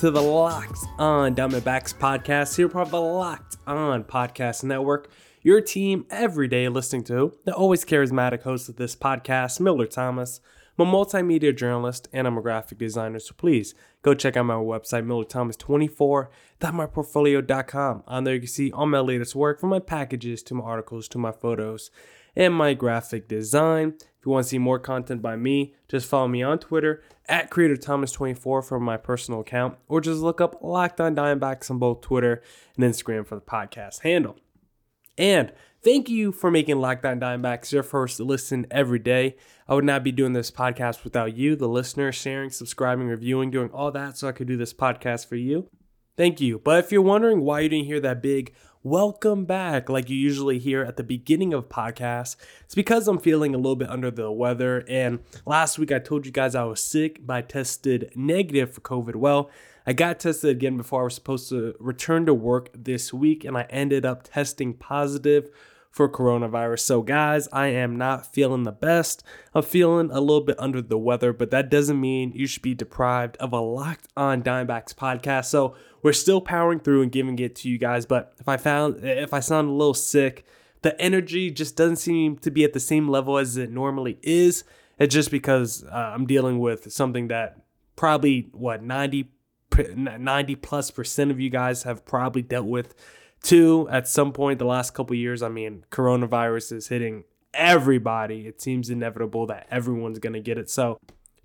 to the Locked On Diamondbacks podcast. Here, part of the Locked On Podcast Network. Your team every day listening to the always charismatic host of this podcast, Miller Thomas. I'm a multimedia journalist and I'm a graphic designer, so please go check out my website, millerthomas24.myportfolio.com. On there, you can see all my latest work from my packages to my articles to my photos and my graphic design. If you want to see more content by me, just follow me on Twitter at CreatorThomas24 for my personal account, or just look up Locked On Diamondbacks on both Twitter and Instagram for the podcast handle. And thank you for making Locked On Diamondbacks your first listen every day. I would not be doing this podcast without you, the listener, sharing, subscribing, reviewing, doing all that so I could do this podcast for you. Thank you. But if you're wondering why you didn't hear that big welcome back like you usually hear at the beginning of podcasts, it's because I'm feeling a little bit under the weather. And last week I told you guys I was sick, but I tested negative for COVID. Well, I got tested again before I was supposed to return to work this week, and I ended up testing positive for coronavirus. So, guys, I am not feeling the best. I'm feeling a little bit under the weather, but that doesn't mean you should be deprived of a locked on Diamondbacks podcast. So, we're still powering through and giving it to you guys. But if I found, if I sound a little sick, the energy just doesn't seem to be at the same level as it normally is. It's just because uh, I'm dealing with something that probably, what, 90, 90 plus percent of you guys have probably dealt with Two, at some point the last couple years, I mean, coronavirus is hitting everybody. It seems inevitable that everyone's going to get it. So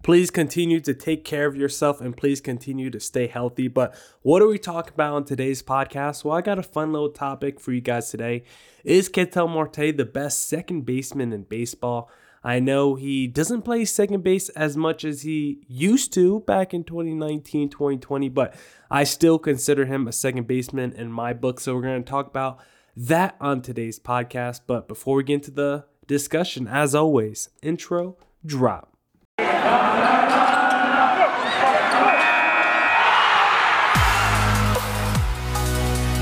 please continue to take care of yourself and please continue to stay healthy. But what are we talking about on today's podcast? Well, I got a fun little topic for you guys today. Is Ketel Marte the best second baseman in baseball? I know he doesn't play second base as much as he used to back in 2019, 2020, but I still consider him a second baseman in my book. So we're going to talk about that on today's podcast. But before we get into the discussion, as always, intro drop.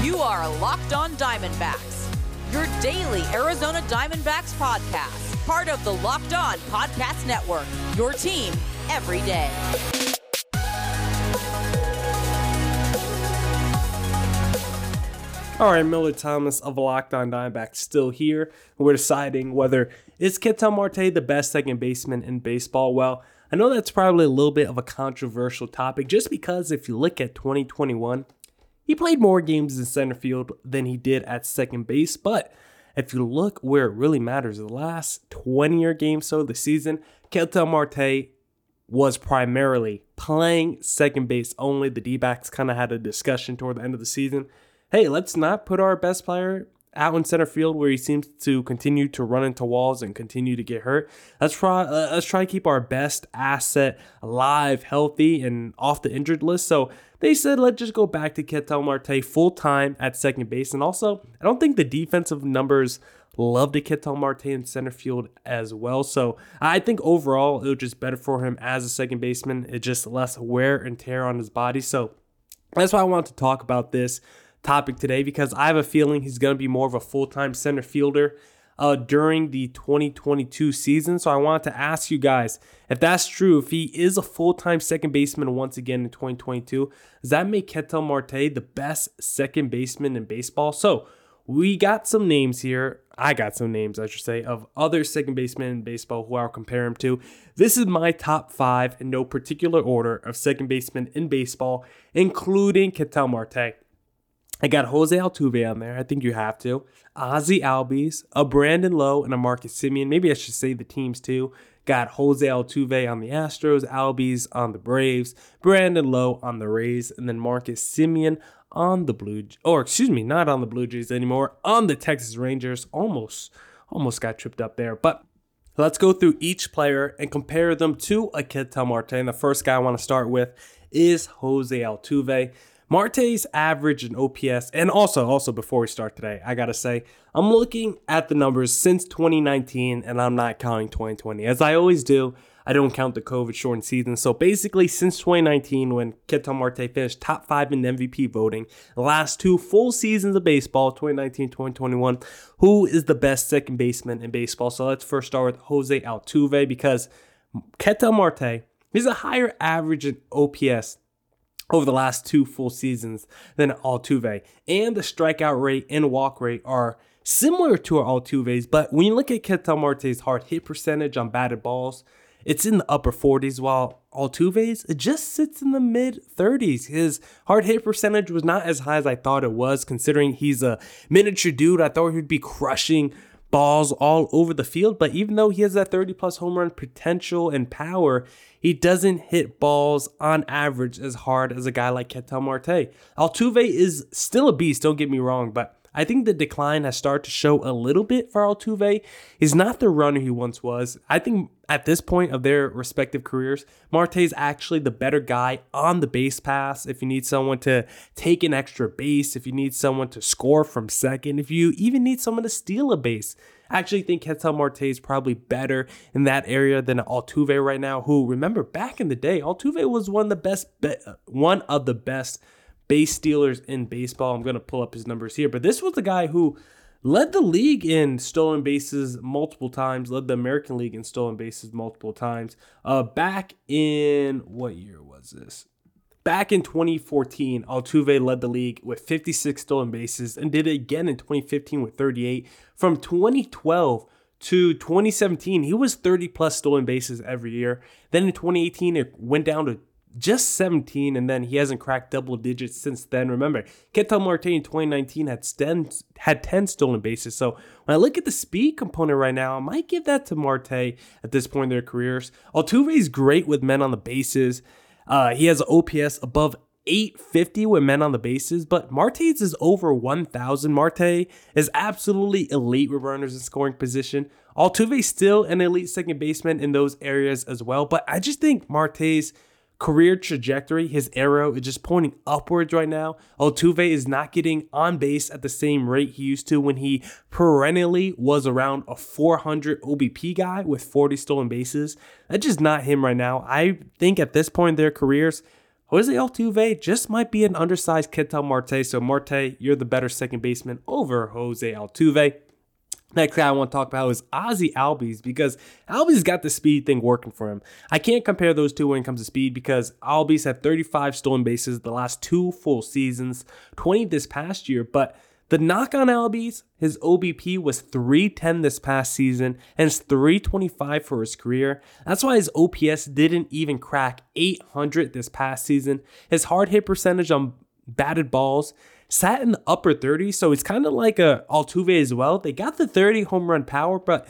You are Locked On Diamondbacks, your daily Arizona Diamondbacks podcast part of the Locked On Podcast Network. Your team every day. All right, Miller Thomas of Locked On Diamondbacks still here. We're deciding whether is Ketel Marte the best second baseman in baseball. Well, I know that's probably a little bit of a controversial topic just because if you look at 2021, he played more games in center field than he did at second base, but if you look where it really matters, the last 20 year game so the season, Ketel Marte was primarily playing second base only. The D backs kind of had a discussion toward the end of the season. Hey, let's not put our best player out in center field where he seems to continue to run into walls and continue to get hurt. Let's try uh, let's try to keep our best asset alive, healthy, and off the injured list. So they said, let's just go back to Ketel Marte full time at second base. And also, I don't think the defensive numbers love to Ketel Marte in center field as well. So I think overall, it was just better for him as a second baseman. It's just less wear and tear on his body. So that's why I wanted to talk about this topic today because I have a feeling he's going to be more of a full time center fielder uh, during the 2022 season. So I wanted to ask you guys if that's true, if he is a full time second baseman once again in 2022, does that make Ketel Marte the best second baseman in baseball? So we got some names here. I got some names, I should say, of other second basemen in baseball who I'll compare him to. This is my top five in no particular order of second basemen in baseball, including Ketel Marte. I got Jose Altuve on there. I think you have to. Ozzy Albies, a Brandon Lowe, and a Marcus Semien. Maybe I should say the teams too. Got Jose Altuve on the Astros, Albies on the Braves, Brandon Lowe on the Rays, and then Marcus Semien on the Blue, or excuse me, not on the Blue Jays anymore, on the Texas Rangers. Almost, almost got tripped up there. But let's go through each player and compare them to a Ketel Marte. And the first guy I want to start with is Jose Altuve. Marte's average in OPS, and also, also before we start today, I gotta say, I'm looking at the numbers since 2019, and I'm not counting 2020. As I always do, I don't count the COVID shortened season. So basically, since 2019, when Ketel Marte finished top five in MVP voting, the last two full seasons of baseball, 2019 2021, who is the best second baseman in baseball? So let's first start with Jose Altuve because Ketel Marte is a higher average in OPS over the last two full seasons than Altuve. And the strikeout rate and walk rate are similar to Altuve's, but when you look at Ketel Marte's hard hit percentage on batted balls, it's in the upper 40s, while Altuve's it just sits in the mid 30s. His hard hit percentage was not as high as I thought it was, considering he's a miniature dude. I thought he'd be crushing balls all over the field. But even though he has that 30 plus home run potential and power, he doesn't hit balls on average as hard as a guy like Ketel Marte. Altuve is still a beast, don't get me wrong, but I think the decline has started to show a little bit for Altuve. He's not the runner he once was. I think at this point of their respective careers, Marte is actually the better guy on the base pass. If you need someone to take an extra base, if you need someone to score from second, if you even need someone to steal a base. I actually think Ketel Marte is probably better in that area than Altuve right now. Who remember back in the day, Altuve was one of the best, be- one of the best base stealers in baseball. I'm going to pull up his numbers here, but this was the guy who led the league in stolen bases multiple times, led the American League in stolen bases multiple times. Uh, back in what year was this? Back in 2014, Altuve led the league with 56 stolen bases and did it again in 2015 with 38. From 2012 to 2017, he was 30 plus stolen bases every year. Then in 2018, it went down to just 17, and then he hasn't cracked double digits since then. Remember, Ketel Marte in 2019 had 10, had 10 stolen bases. So when I look at the speed component right now, I might give that to Marte at this point in their careers. Altuve is great with men on the bases. Uh, he has OPS above 850 with men on the bases, but Marte's is over 1,000. Marte is absolutely elite with runners in scoring position. Altuve still an elite second baseman in those areas as well, but I just think Marte's career trajectory, his arrow is just pointing upwards right now. Altuve is not getting on base at the same rate he used to when he perennially was around a 400 OBP guy with 40 stolen bases. That's just not him right now. I think at this point in their careers, Jose Altuve just might be an undersized Ketel Marte. So, Marte, you're the better second baseman over Jose Altuve. Next guy I want to talk about is Ozzy Albies because Albies got the speed thing working for him. I can't compare those two when it comes to speed because Albies had 35 stolen bases the last two full seasons, 20 this past year, but the knock on Albies, his OBP was 310 this past season and it's 325 for his career. That's why his OPS didn't even crack 800 this past season. His hard hit percentage on batted balls sat in the upper 30s, so it's kind of like a Altuve as well. They got the 30 home run power, but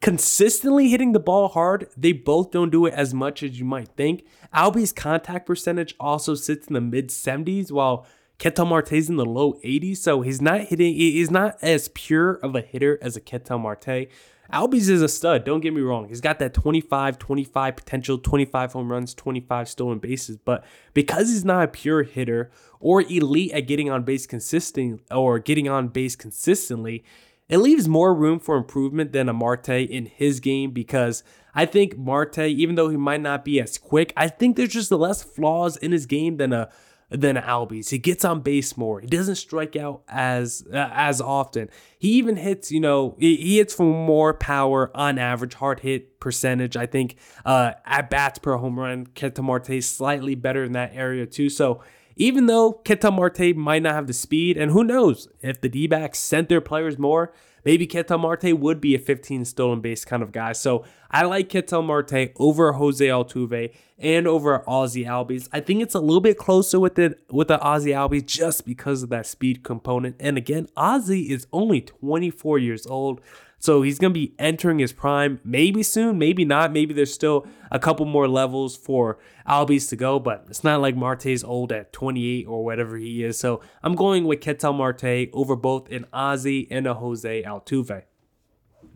consistently hitting the ball hard, they both don't do it as much as you might think. Albie's contact percentage also sits in the mid 70s, while Ketel Marte's in the low 80s, so he's not hitting. He's not as pure of a hitter as a Ketel Marte. Albies is a stud, don't get me wrong. He's got that 25 25 potential, 25 home runs, 25 stolen bases. But because he's not a pure hitter or elite at getting on base consistent or getting on base consistently, it leaves more room for improvement than a Marte in his game because I think Marte, even though he might not be as quick, I think there's just less flaws in his game than a than Albies. He gets on base more. He doesn't strike out as uh, as often. He even hits, you know, he, he, hits for more power on average, hard hit percentage. I think uh, at bats per home run, Ketel Marte slightly better in that area too. So even though Ketel Marte might not have the speed, and who knows if the D backs sent their players more, maybe Ketel Marte would be a 15 stolen base kind of guy. So I like Ketel Marte over Jose Altuve and over Ozzy Albies. I think it's a little bit closer with the with the Ozzy Albies just because of that speed component. And again, Ozzy is only 24 years old. So he's going to be entering his prime maybe soon, maybe not. Maybe there's still a couple more levels for Albies to go, but it's not like Marte's old at 28 or whatever he is. So I'm going with Ketel Marte over both an Ozzy and a Jose Altuve.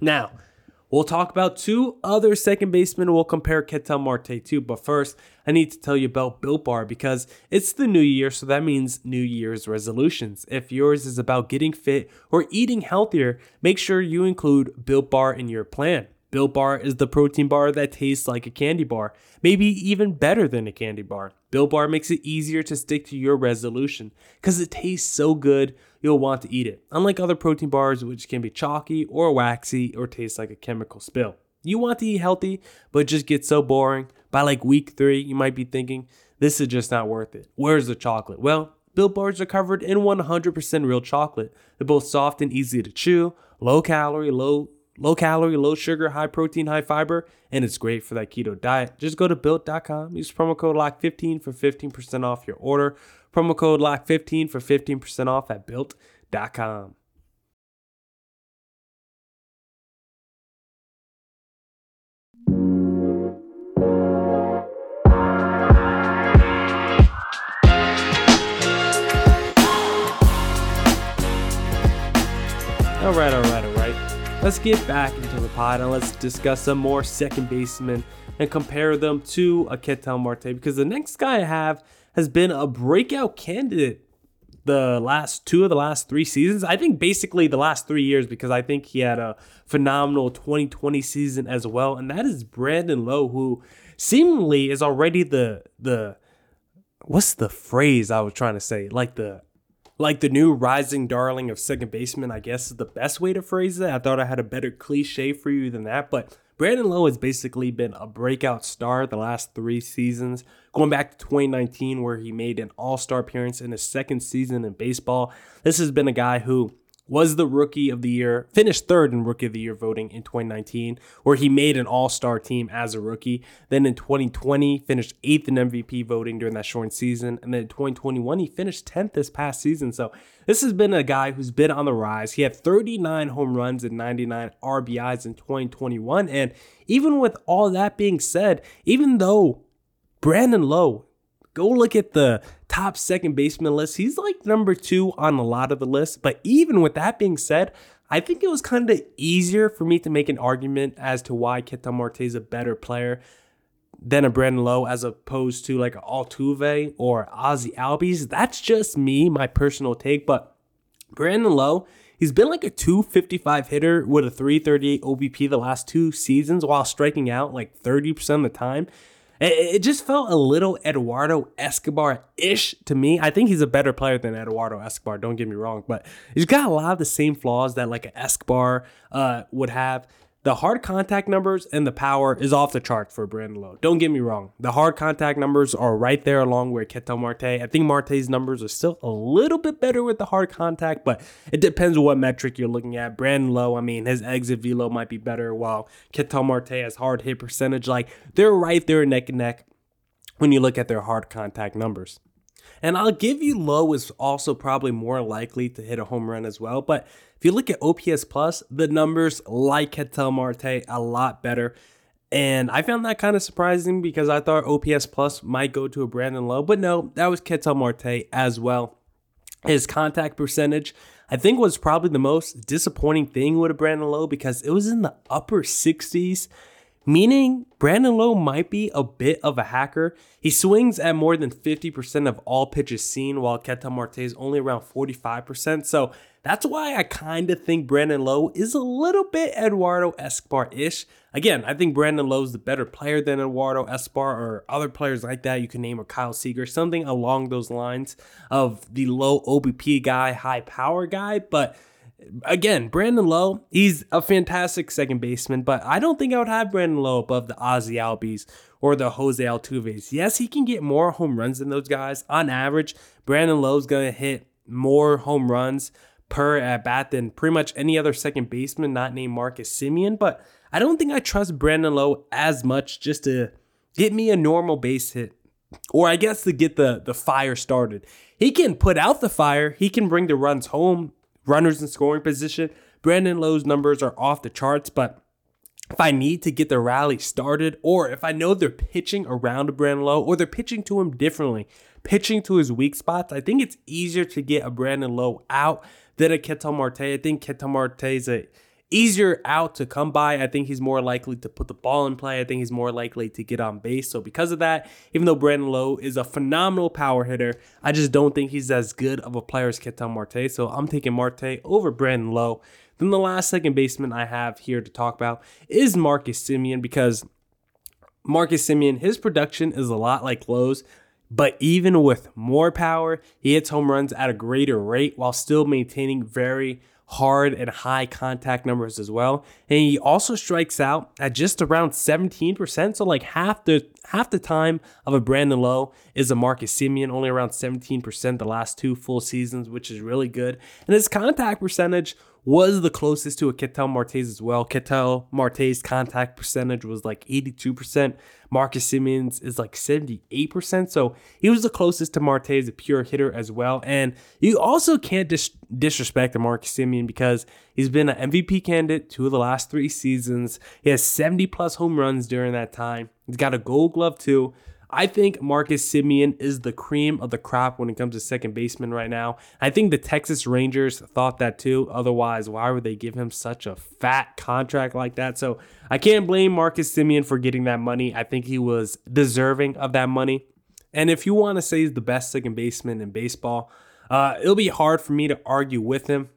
Now, We'll talk about two other second basemen we'll compare Ketel Marte to. But first, I need to tell you about Built Bar because it's the new year, so that means New Year's resolutions. If yours is about getting fit or eating healthier, make sure you include Built Bar in your plan. Built Bar is the protein bar that tastes like a candy bar, maybe even better than a candy bar. Built Bar makes it easier to stick to your resolution because it tastes so good you'll want to eat it, unlike other protein bars which can be chalky or waxy or taste like a chemical spill. You want to eat healthy, but just get so boring. By like week three, you might be thinking, this is just not worth it. Where's the chocolate? Well, Built Bars are covered in 100% real chocolate. They're both soft and easy to chew, low calorie, low low calorie, low sugar, high protein, high fiber, and it's great for that keto diet. Just go to built.com, use promo code LOCK15 for 15% off your order. Promo code LOCK15 for 15% off at built.com. All right, all right. Let's get back into the pod and let's discuss some more second basemen and compare them to a Ketel Marte because the next guy I have has been a breakout candidate the last two of the last three seasons. I think basically the last three years because I think he had a phenomenal 2020 season as well, and that is Brandon Lowe, who seemingly is already the the what's the phrase I was trying to say, like the like the new rising darling of second baseman, I guess is the best way to phrase it. I thought I had a better cliche for you than that, but Brandon Lowe has basically been a breakout star the last three seasons, going back to 2019, where he made an all star appearance in his second season in baseball. This has been a guy who was the rookie of the year, finished third in rookie of the year voting in 2019, where he made an all star team as a rookie. Then in 2020, finished eighth in MVP voting during that short season. And then in 2021, he finished 10th this past season. So this has been a guy who's been on the rise. He had 39 home runs and 99 RBIs in 2021. And even with all that being said, even though Brandon Lowe Go look at the top second baseman list. He's like number two on a lot of the lists. But even with that being said, I think it was kind of easier for me to make an argument as to why Ketel Marte is a better player than a Brandon Lowe as opposed to like Altuve or Ozzy Albies. That's just me, my personal take. But Brandon Lowe, he's been like a 255 hitter with a 338 OBP the last two seasons while striking out like 30% of the time. It just felt a little Eduardo Escobar ish to me. I think he's a better player than Eduardo Escobar, don't get me wrong, but he's got a lot of the same flaws that like an Escobar uh, would have. The hard contact numbers and the power is off the chart for Brandon Lowe. Don't get me wrong. The hard contact numbers are right there along with Ketel Marte. I think Marte's numbers are still a little bit better with the hard contact, but it depends on what metric you're looking at. Brandon Lowe, I mean, his exit velo might be better, while Ketel Marte has hard hit percentage. Like, they're right there neck and neck when you look at their hard contact numbers. And I'll give you Lowe is also probably more likely to hit a home run as well. But if you look at OPS plus, the numbers like Ketel Marte a lot better. And I found that kind of surprising because I thought OPS plus might go to a Brandon Lowe, but no, that was Ketel Marte as well. His contact percentage, I think, was probably the most disappointing thing with a Brandon Lowe because it was in the upper 60s meaning Brandon Lowe might be a bit of a hacker. He swings at more than 50% of all pitches seen, while Ketel Marte is only around 45%. So that's why I kind of think Brandon Lowe is a little bit Eduardo Escobar ish. Again, I think Brandon Lowe is the better player than Eduardo Escobar or other players like that. You can name a Kyle Seager, something along those lines of the low OBP guy, high power guy. But again, Brandon Lowe, he's a fantastic second baseman, but I don't think I would have Brandon Lowe above the Ozzy Albies or the Jose Altuves. Yes, he can get more home runs than those guys. On average, Brandon Lowe's going to hit more home runs per at bat than pretty much any other second baseman not named Marcus Semien, but I don't think I trust Brandon Lowe as much just to get me a normal base hit or I guess to get the the fire started. He can put out the fire, he can bring the runs home runners in scoring position. Brandon Lowe's numbers are off the charts, but if I need to get the rally started, or if I know they're pitching around Brandon Lowe, or they're pitching to him differently, pitching to his weak spots, I think it's easier to get a Brandon Lowe out than a Ketel Marte. I think Ketel Marte is a easier out to come by. I think he's more likely to put the ball in play. I think he's more likely to get on base. So because of that, even though Brandon Lowe is a phenomenal power hitter, I just don't think he's as good of a player as Ketel Marte. So I'm taking Marte over Brandon Lowe. Then the last second baseman I have here to talk about is Marcus Semien because Marcus Semien, his production is a lot like Lowe's. But even with more power, he hits home runs at a greater rate while still maintaining very hard and high contact numbers as well. And he also strikes out at just around 17%. So like half the half the time of a Brandon Lowe is a Marcus Semien, only around 17% the last two full seasons, which is really good. And his contact percentage was the closest to a Ketel Marte's as well. Ketel Marte's contact percentage was like 82%. Marcus Semien's is like 78%. So he was the closest to Marte as a pure hitter as well. And you also can't dis- disrespect Marcus Semien because he's been an MVP candidate two of the last three seasons. He has 70 plus home runs during that time. He's got a gold glove too. I think Marcus Semien is the cream of the crop when it comes to second baseman right now. I think the Texas Rangers thought that too. Otherwise, why would they give him such a fat contract like that? So I can't blame Marcus Semien for getting that money. I think he was deserving of that money. And if you want to say he's the best second baseman in baseball, uh, it'll be hard for me to argue with him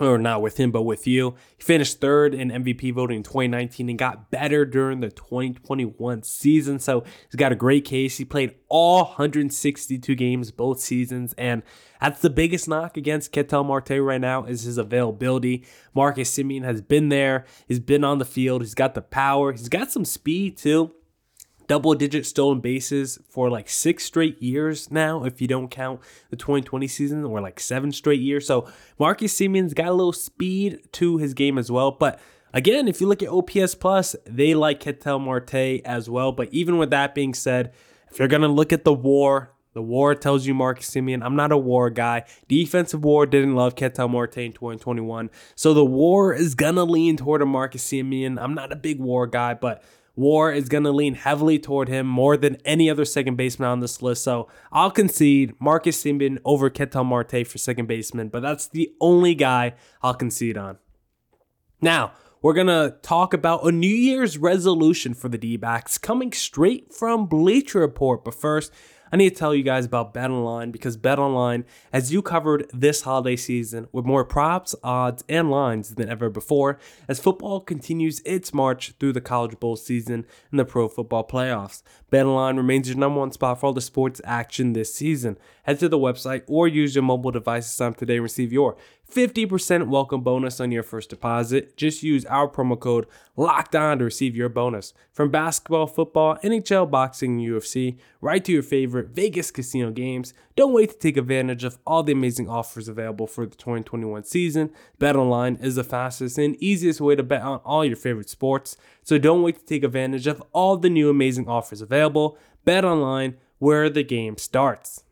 or not with him, but with you. He finished third in MVP voting in 2019 and got better during the 2021 season. So he's got a great case. He played all 162 games both seasons, and that's the biggest knock against Ketel Marte right now is his availability. Marcus Semien has been there. He's been on the field. He's got the power. He's got some speed too double digit stolen bases for like six straight years now, if you don't count the 2020 season, or like seven straight years. So Marcus Semien's got a little speed to his game as well. But again, if you look at OPS Plus, they like Ketel Marte as well. But even with that being said, if you're going to look at the war, the war tells you Marcus Semien. I'm not a war guy. Defensive war didn't love Ketel Marte in 2021. So the war is going to lean toward a Marcus Semien. I'm not a big war guy, but War is going to lean heavily toward him more than any other second baseman on this list. So I'll concede Marcus Semien over Ketel Marte for second baseman, but that's the only guy I'll concede on. Now, we're going to talk about a New Year's resolution for the D backs coming straight from Bleacher Report. But first, I need to tell you guys about BetOnline because BetOnline has you covered this holiday season with more props, odds, and lines than ever before as football continues its march through the college bowl season and the pro football playoffs. BetOnline remains your number one spot for all the sports action this season. Head to the website or use your mobile device to sign up today and receive your 50% welcome bonus on your first deposit. Just use our promo code LOCKED ON to receive your bonus. From basketball, football, NHL, boxing, UFC, right to your favorite Vegas casino games, don't wait to take advantage of all the amazing offers available for the 2021 season. BetOnline is the fastest and easiest way to bet on all your favorite sports, so don't wait to take advantage of all the new amazing offers available. BetOnline, where the game starts.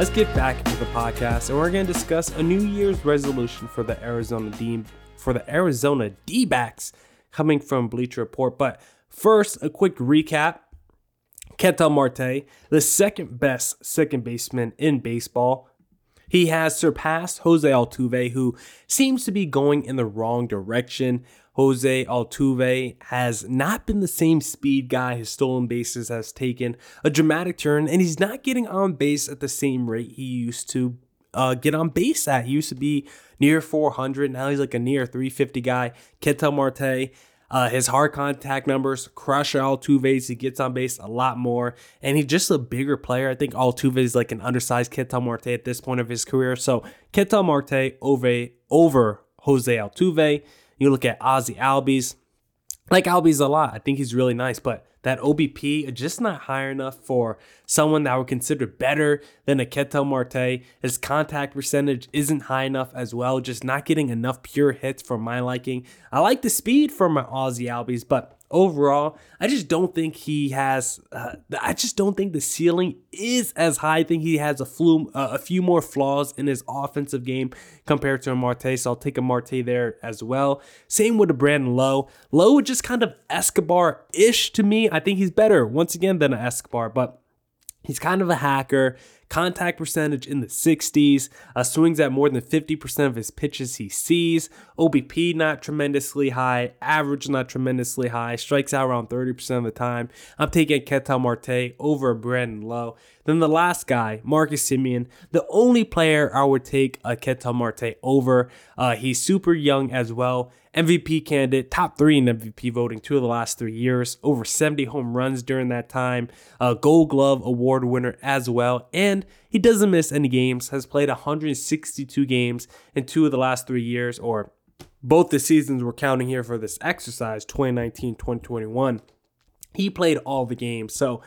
Let's get back into the podcast, and we're going to discuss a New Year's resolution for the Arizona D for the Arizona D-backs coming from Bleacher Report. But first, a quick recap. Ketel Marte, the second best second baseman in baseball. He has surpassed Jose Altuve, who seems to be going in the wrong direction. Jose Altuve has not been the same speed guy. His stolen bases has taken a dramatic turn, and he's not getting on base at the same rate he used to uh, get on base at. He used to be near 400. Now he's like a near 350 guy. Ketel Marte. Uh, his hard contact numbers crush Altuve's. He gets on base a lot more, and he's just a bigger player. I think Altuve is like an undersized Ketel Marte at this point of his career. So Ketel Marte over over Jose Altuve. You look at Ozzy Albies. Like Albies a lot. I think he's really nice, but that OBP just not high enough for someone that would consider better than a Ketel Marte. His contact percentage isn't high enough as well, just not getting enough pure hits for my liking. I like the speed for my Ozzy Albies, but overall, I just don't think he has. Uh, I just don't think the ceiling is as high. I think he has a, flu, uh, a few more flaws in his offensive game compared to a Marte. So I'll take a Marte there as well. Same with a Brandon Lowe. Lowe just kind of Escobar ish to me. I think he's better once again than an Escobar, but he's kind of a hacker contact percentage in the 60s, uh, swings at more than 50% of his pitches he sees, OBP not tremendously high, average not tremendously high, strikes out around 30% of the time. I'm taking Ketel Marte over Brandon Lowe. Then the last guy, Marcus Semien, the only player I would take a Ketel Marte over. Uh, he's super young as well. MVP candidate, top three in MVP voting two of the last three years, over 70 home runs during that time, a Gold Glove Award winner as well, and he doesn't miss any games, has played 162 games in two of the last three years, or both the seasons we're counting here for this exercise 2019 2021. He played all the games. So,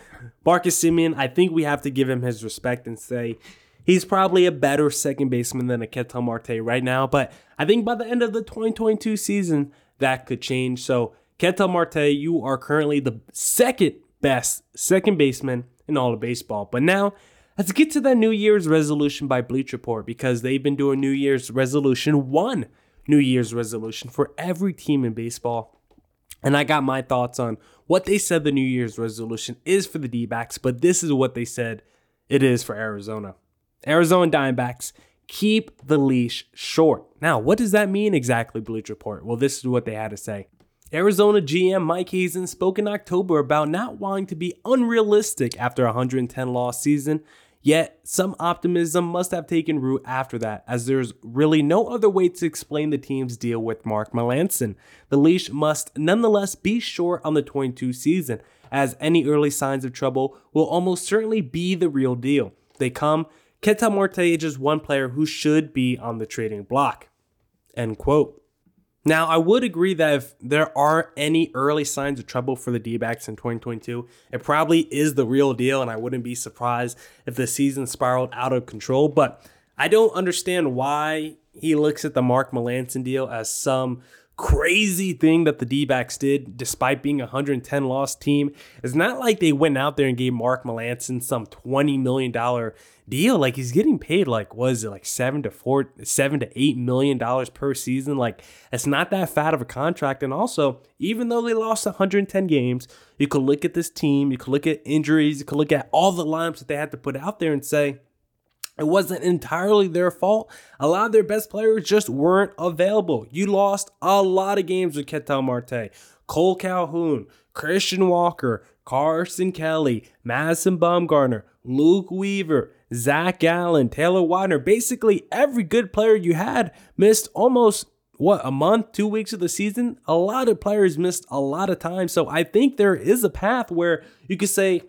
Marcus Semien I think we have to give him his respect and say He's probably a better second baseman than a Ketel Marte right now, but I think by the end of the 2022 season, that could change. So, Ketel Marte, you are currently the second best second baseman in all of baseball. But now, let's get to that New Year's resolution by Bleacher Report because they've been doing New Year's resolution, one New Year's resolution for every team in baseball. And I got my thoughts on what they said the New Year's resolution is for the D backs, but this is what they said it is for Arizona. Arizona Diamondbacks keep the leash short. Now, what does that mean exactly, Bleacher Report? Well, this is what they had to say. Arizona GM Mike Hazen spoke in October about not wanting to be unrealistic after a 110 loss season, yet some optimism must have taken root after that, as there's really no other way to explain the team's deal with Mark Melancon. The leash must nonetheless be short on the 22 season, as any early signs of trouble will almost certainly be the real deal. They come Ketel Marte is just one player who should be on the trading block. End quote. Now, I would agree that if there are any early signs of trouble for the D backs in 2022, it probably is the real deal, and I wouldn't be surprised if the season spiraled out of control. But I don't understand why he looks at the Mark Melancon deal as some crazy thing that the D backs did, despite being a 110 loss team. It's not like they went out there and gave Mark Melancon some $20 million deal. Like he's getting paid like was it like seven to four, seven to eight million dollars per season. Like it's not that fat of a contract. And also, even though they lost 110 games, you could look at this team, you could look at injuries, you could look at all the lineups that they had to put out there and say, it wasn't entirely their fault. A lot of their best players just weren't available. You lost a lot of games with Ketel Marte, Cole Calhoun, Christian Walker, Carson Kelly, Madison Bumgarner, Luke Weaver, Zach Allen, Taylor Widener. Basically, every good player you had missed almost what a month, two weeks of the season. A lot of players missed a lot of time. So I think there is a path where you could say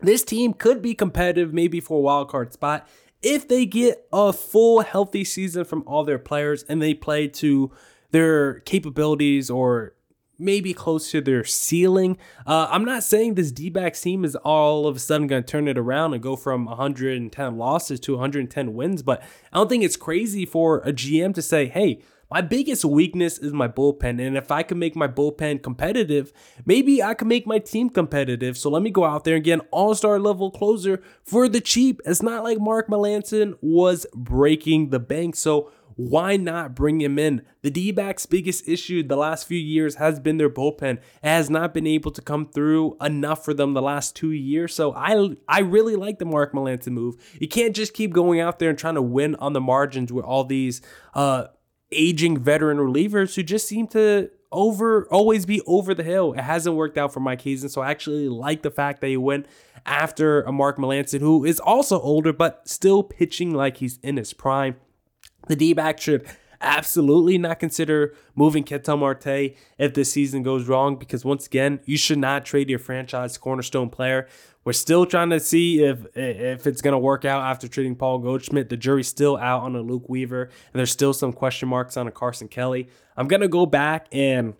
this team could be competitive, maybe for a wild card spot if they get a full healthy season from all their players and they play to their capabilities or maybe close to their ceiling. Uh, I'm not saying this D backs team is all of a sudden going to turn it around and go from 110 losses to 110 wins, but I don't think it's crazy for a GM to say, hey, my biggest weakness is my bullpen. And if I can make my bullpen competitive, maybe I can make my team competitive. So let me go out there and get an all star level closer for the cheap. It's not like Mark Melancon was breaking the bank. So why not bring him in? The D backs' biggest issue the last few years has been their bullpen. It has not been able to come through enough for them the last two years. So I I really like the Mark Melancon move. You can't just keep going out there and trying to win on the margins with all these uh aging veteran relievers who just seem to over always be over the hill. It hasn't worked out for Mike Hazen, so I actually like the fact that he went after a Mark Melancon who is also older but still pitching like he's in his prime. The D-back should absolutely not consider moving Ketel Marte if the season goes wrong because once again, you should not trade your franchise cornerstone player we're still trying to see if if it's going to work out after trading Paul Goldschmidt. The jury's still out on a Luke Weaver, and there's still some question marks on a Carson Kelly. I'm going to go back and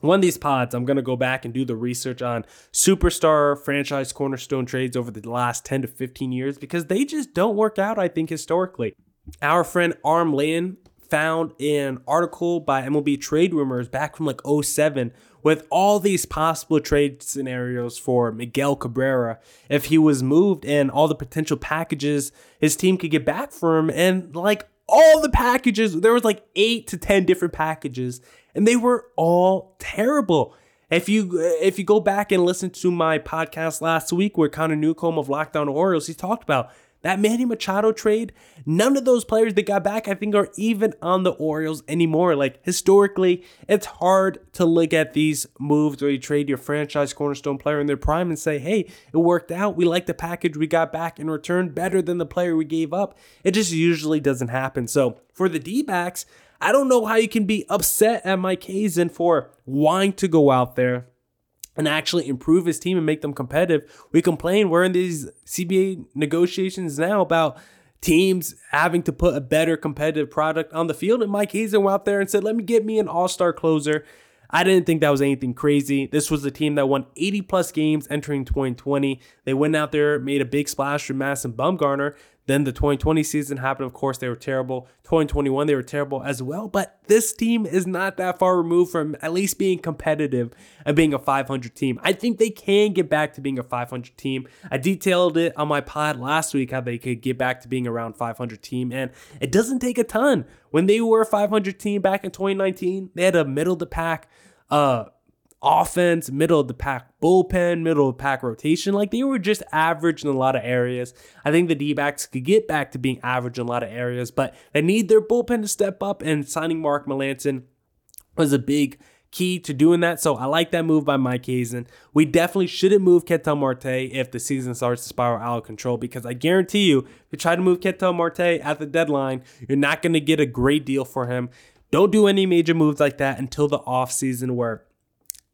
one of these pods, I'm going to go back and do the research on superstar franchise cornerstone trades over the last 10 to 15 years because they just don't work out, I think, historically. Our friend Arm Lane found an article by MLB Trade Rumors back from like 07 with all these possible trade scenarios for Miguel Cabrera if he was moved and all the potential packages his team could get back for him. And like all the packages, there was like eight to 10 different packages, and they were all terrible. If you if you go back and listen to my podcast last week where Connor Newcomb of Locked On Orioles, he talked about that Manny Machado trade, none of those players that got back, I think, are even on the Orioles anymore. Like, historically, it's hard to look at these moves where you trade your franchise cornerstone player in their prime and say, hey, it worked out. We like the package we got back in return better than the player we gave up. It just usually doesn't happen. So, for the D backs, I don't know how you can be upset at Mike Hazen for wanting to go out there and actually improve his team and make them competitive. We complain we're in these CBA negotiations now about teams having to put a better competitive product on the field. And Mike Hazen went out there and said, let me get me an all-star closer. I didn't think that was anything crazy. This was a team that won 80 plus games entering 2020. They went out there, made a big splash for Madison Bumgarner. Then the 2020 season happened. Of course, they were terrible. 2021, they were terrible as well. But this team is not that far removed from at least being competitive and being a 500 team. I think they can get back to being a 500 team. I detailed it on my pod last week how they could get back to being around 500 team, and it doesn't take a ton. When they were a 500 team back in 2019, they had a middle the pack uh offense, middle of the pack bullpen, middle of the pack rotation. Like they were just average in a lot of areas. I think the D backs could get back to being average in a lot of areas, but they need their bullpen to step up. And signing Mark Melancon was a big key to doing that. So I like that move by Mike Hazen. We definitely shouldn't move Ketel Marte if the season starts to spiral out of control because I guarantee you, if you try to move Ketel Marte at the deadline, you're not going to get a great deal for him. Don't do any major moves like that until the offseason where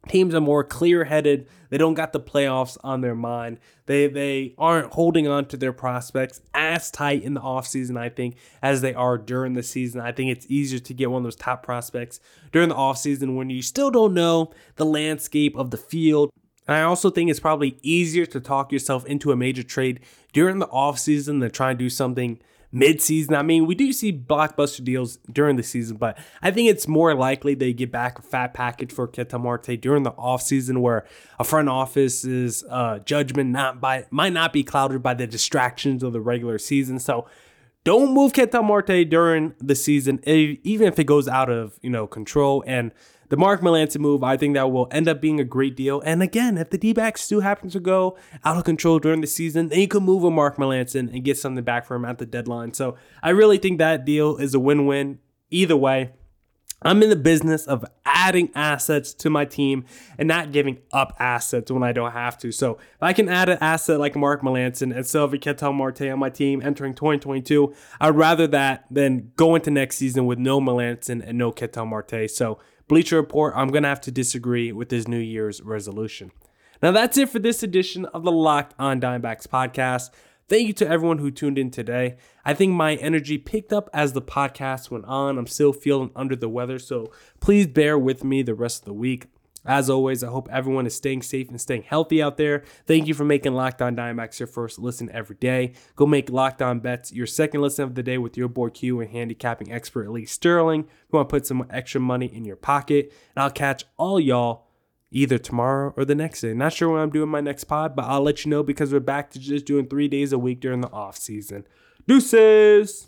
teams are more clear-headed. They don't got the playoffs on their mind. They they aren't holding on to their prospects as tight in the offseason i think as they are during the season. I think it's easier to get one of those top prospects during the offseason when you still don't know the landscape of the field. And I also think it's probably easier to talk yourself into a major trade during the offseason than try and do something mid-season. I mean, we do see blockbuster deals during the season, but I think it's more likely they get back a fat package for Ketel Marte during the offseason where a front office's uh, judgment not by might not be clouded by the distractions of the regular season. So don't move Ketel Marte during the season, even if it goes out of you know control. And the Mark Melancon move, I think that will end up being a great deal. And again, if the D backs do happen to go out of control during the season, then you could move a Mark Melancon and get something back for him at the deadline. So I really think that deal is a win win either way. I'm in the business of adding assets to my team and not giving up assets when I don't have to. So if I can add an asset like Mark Melancon and Sylvie Ketel Marte on my team entering 2022, I'd rather that than go into next season with no Melancon and no Ketel Marte. So Bleacher Report, I'm going to have to disagree with this New Year's resolution. Now, that's it for this edition of the Locked on Diamondbacks podcast. Thank you to everyone who tuned in today. I think my energy picked up as the podcast went on. I'm still feeling under the weather, so please bear with me the rest of the week. As always, I hope everyone is staying safe and staying healthy out there. Thank you for making Locked On Diamondbacks your first listen every day. Go make Locked On Bets your second listen of the day with your boy Q and handicapping expert Lee Sterling. If you want to put some extra money in your pocket, and I'll catch all y'all either tomorrow or the next day. Not sure when I'm doing my next pod, but I'll let you know because we're back to just doing three days a week during the off season. Deuces.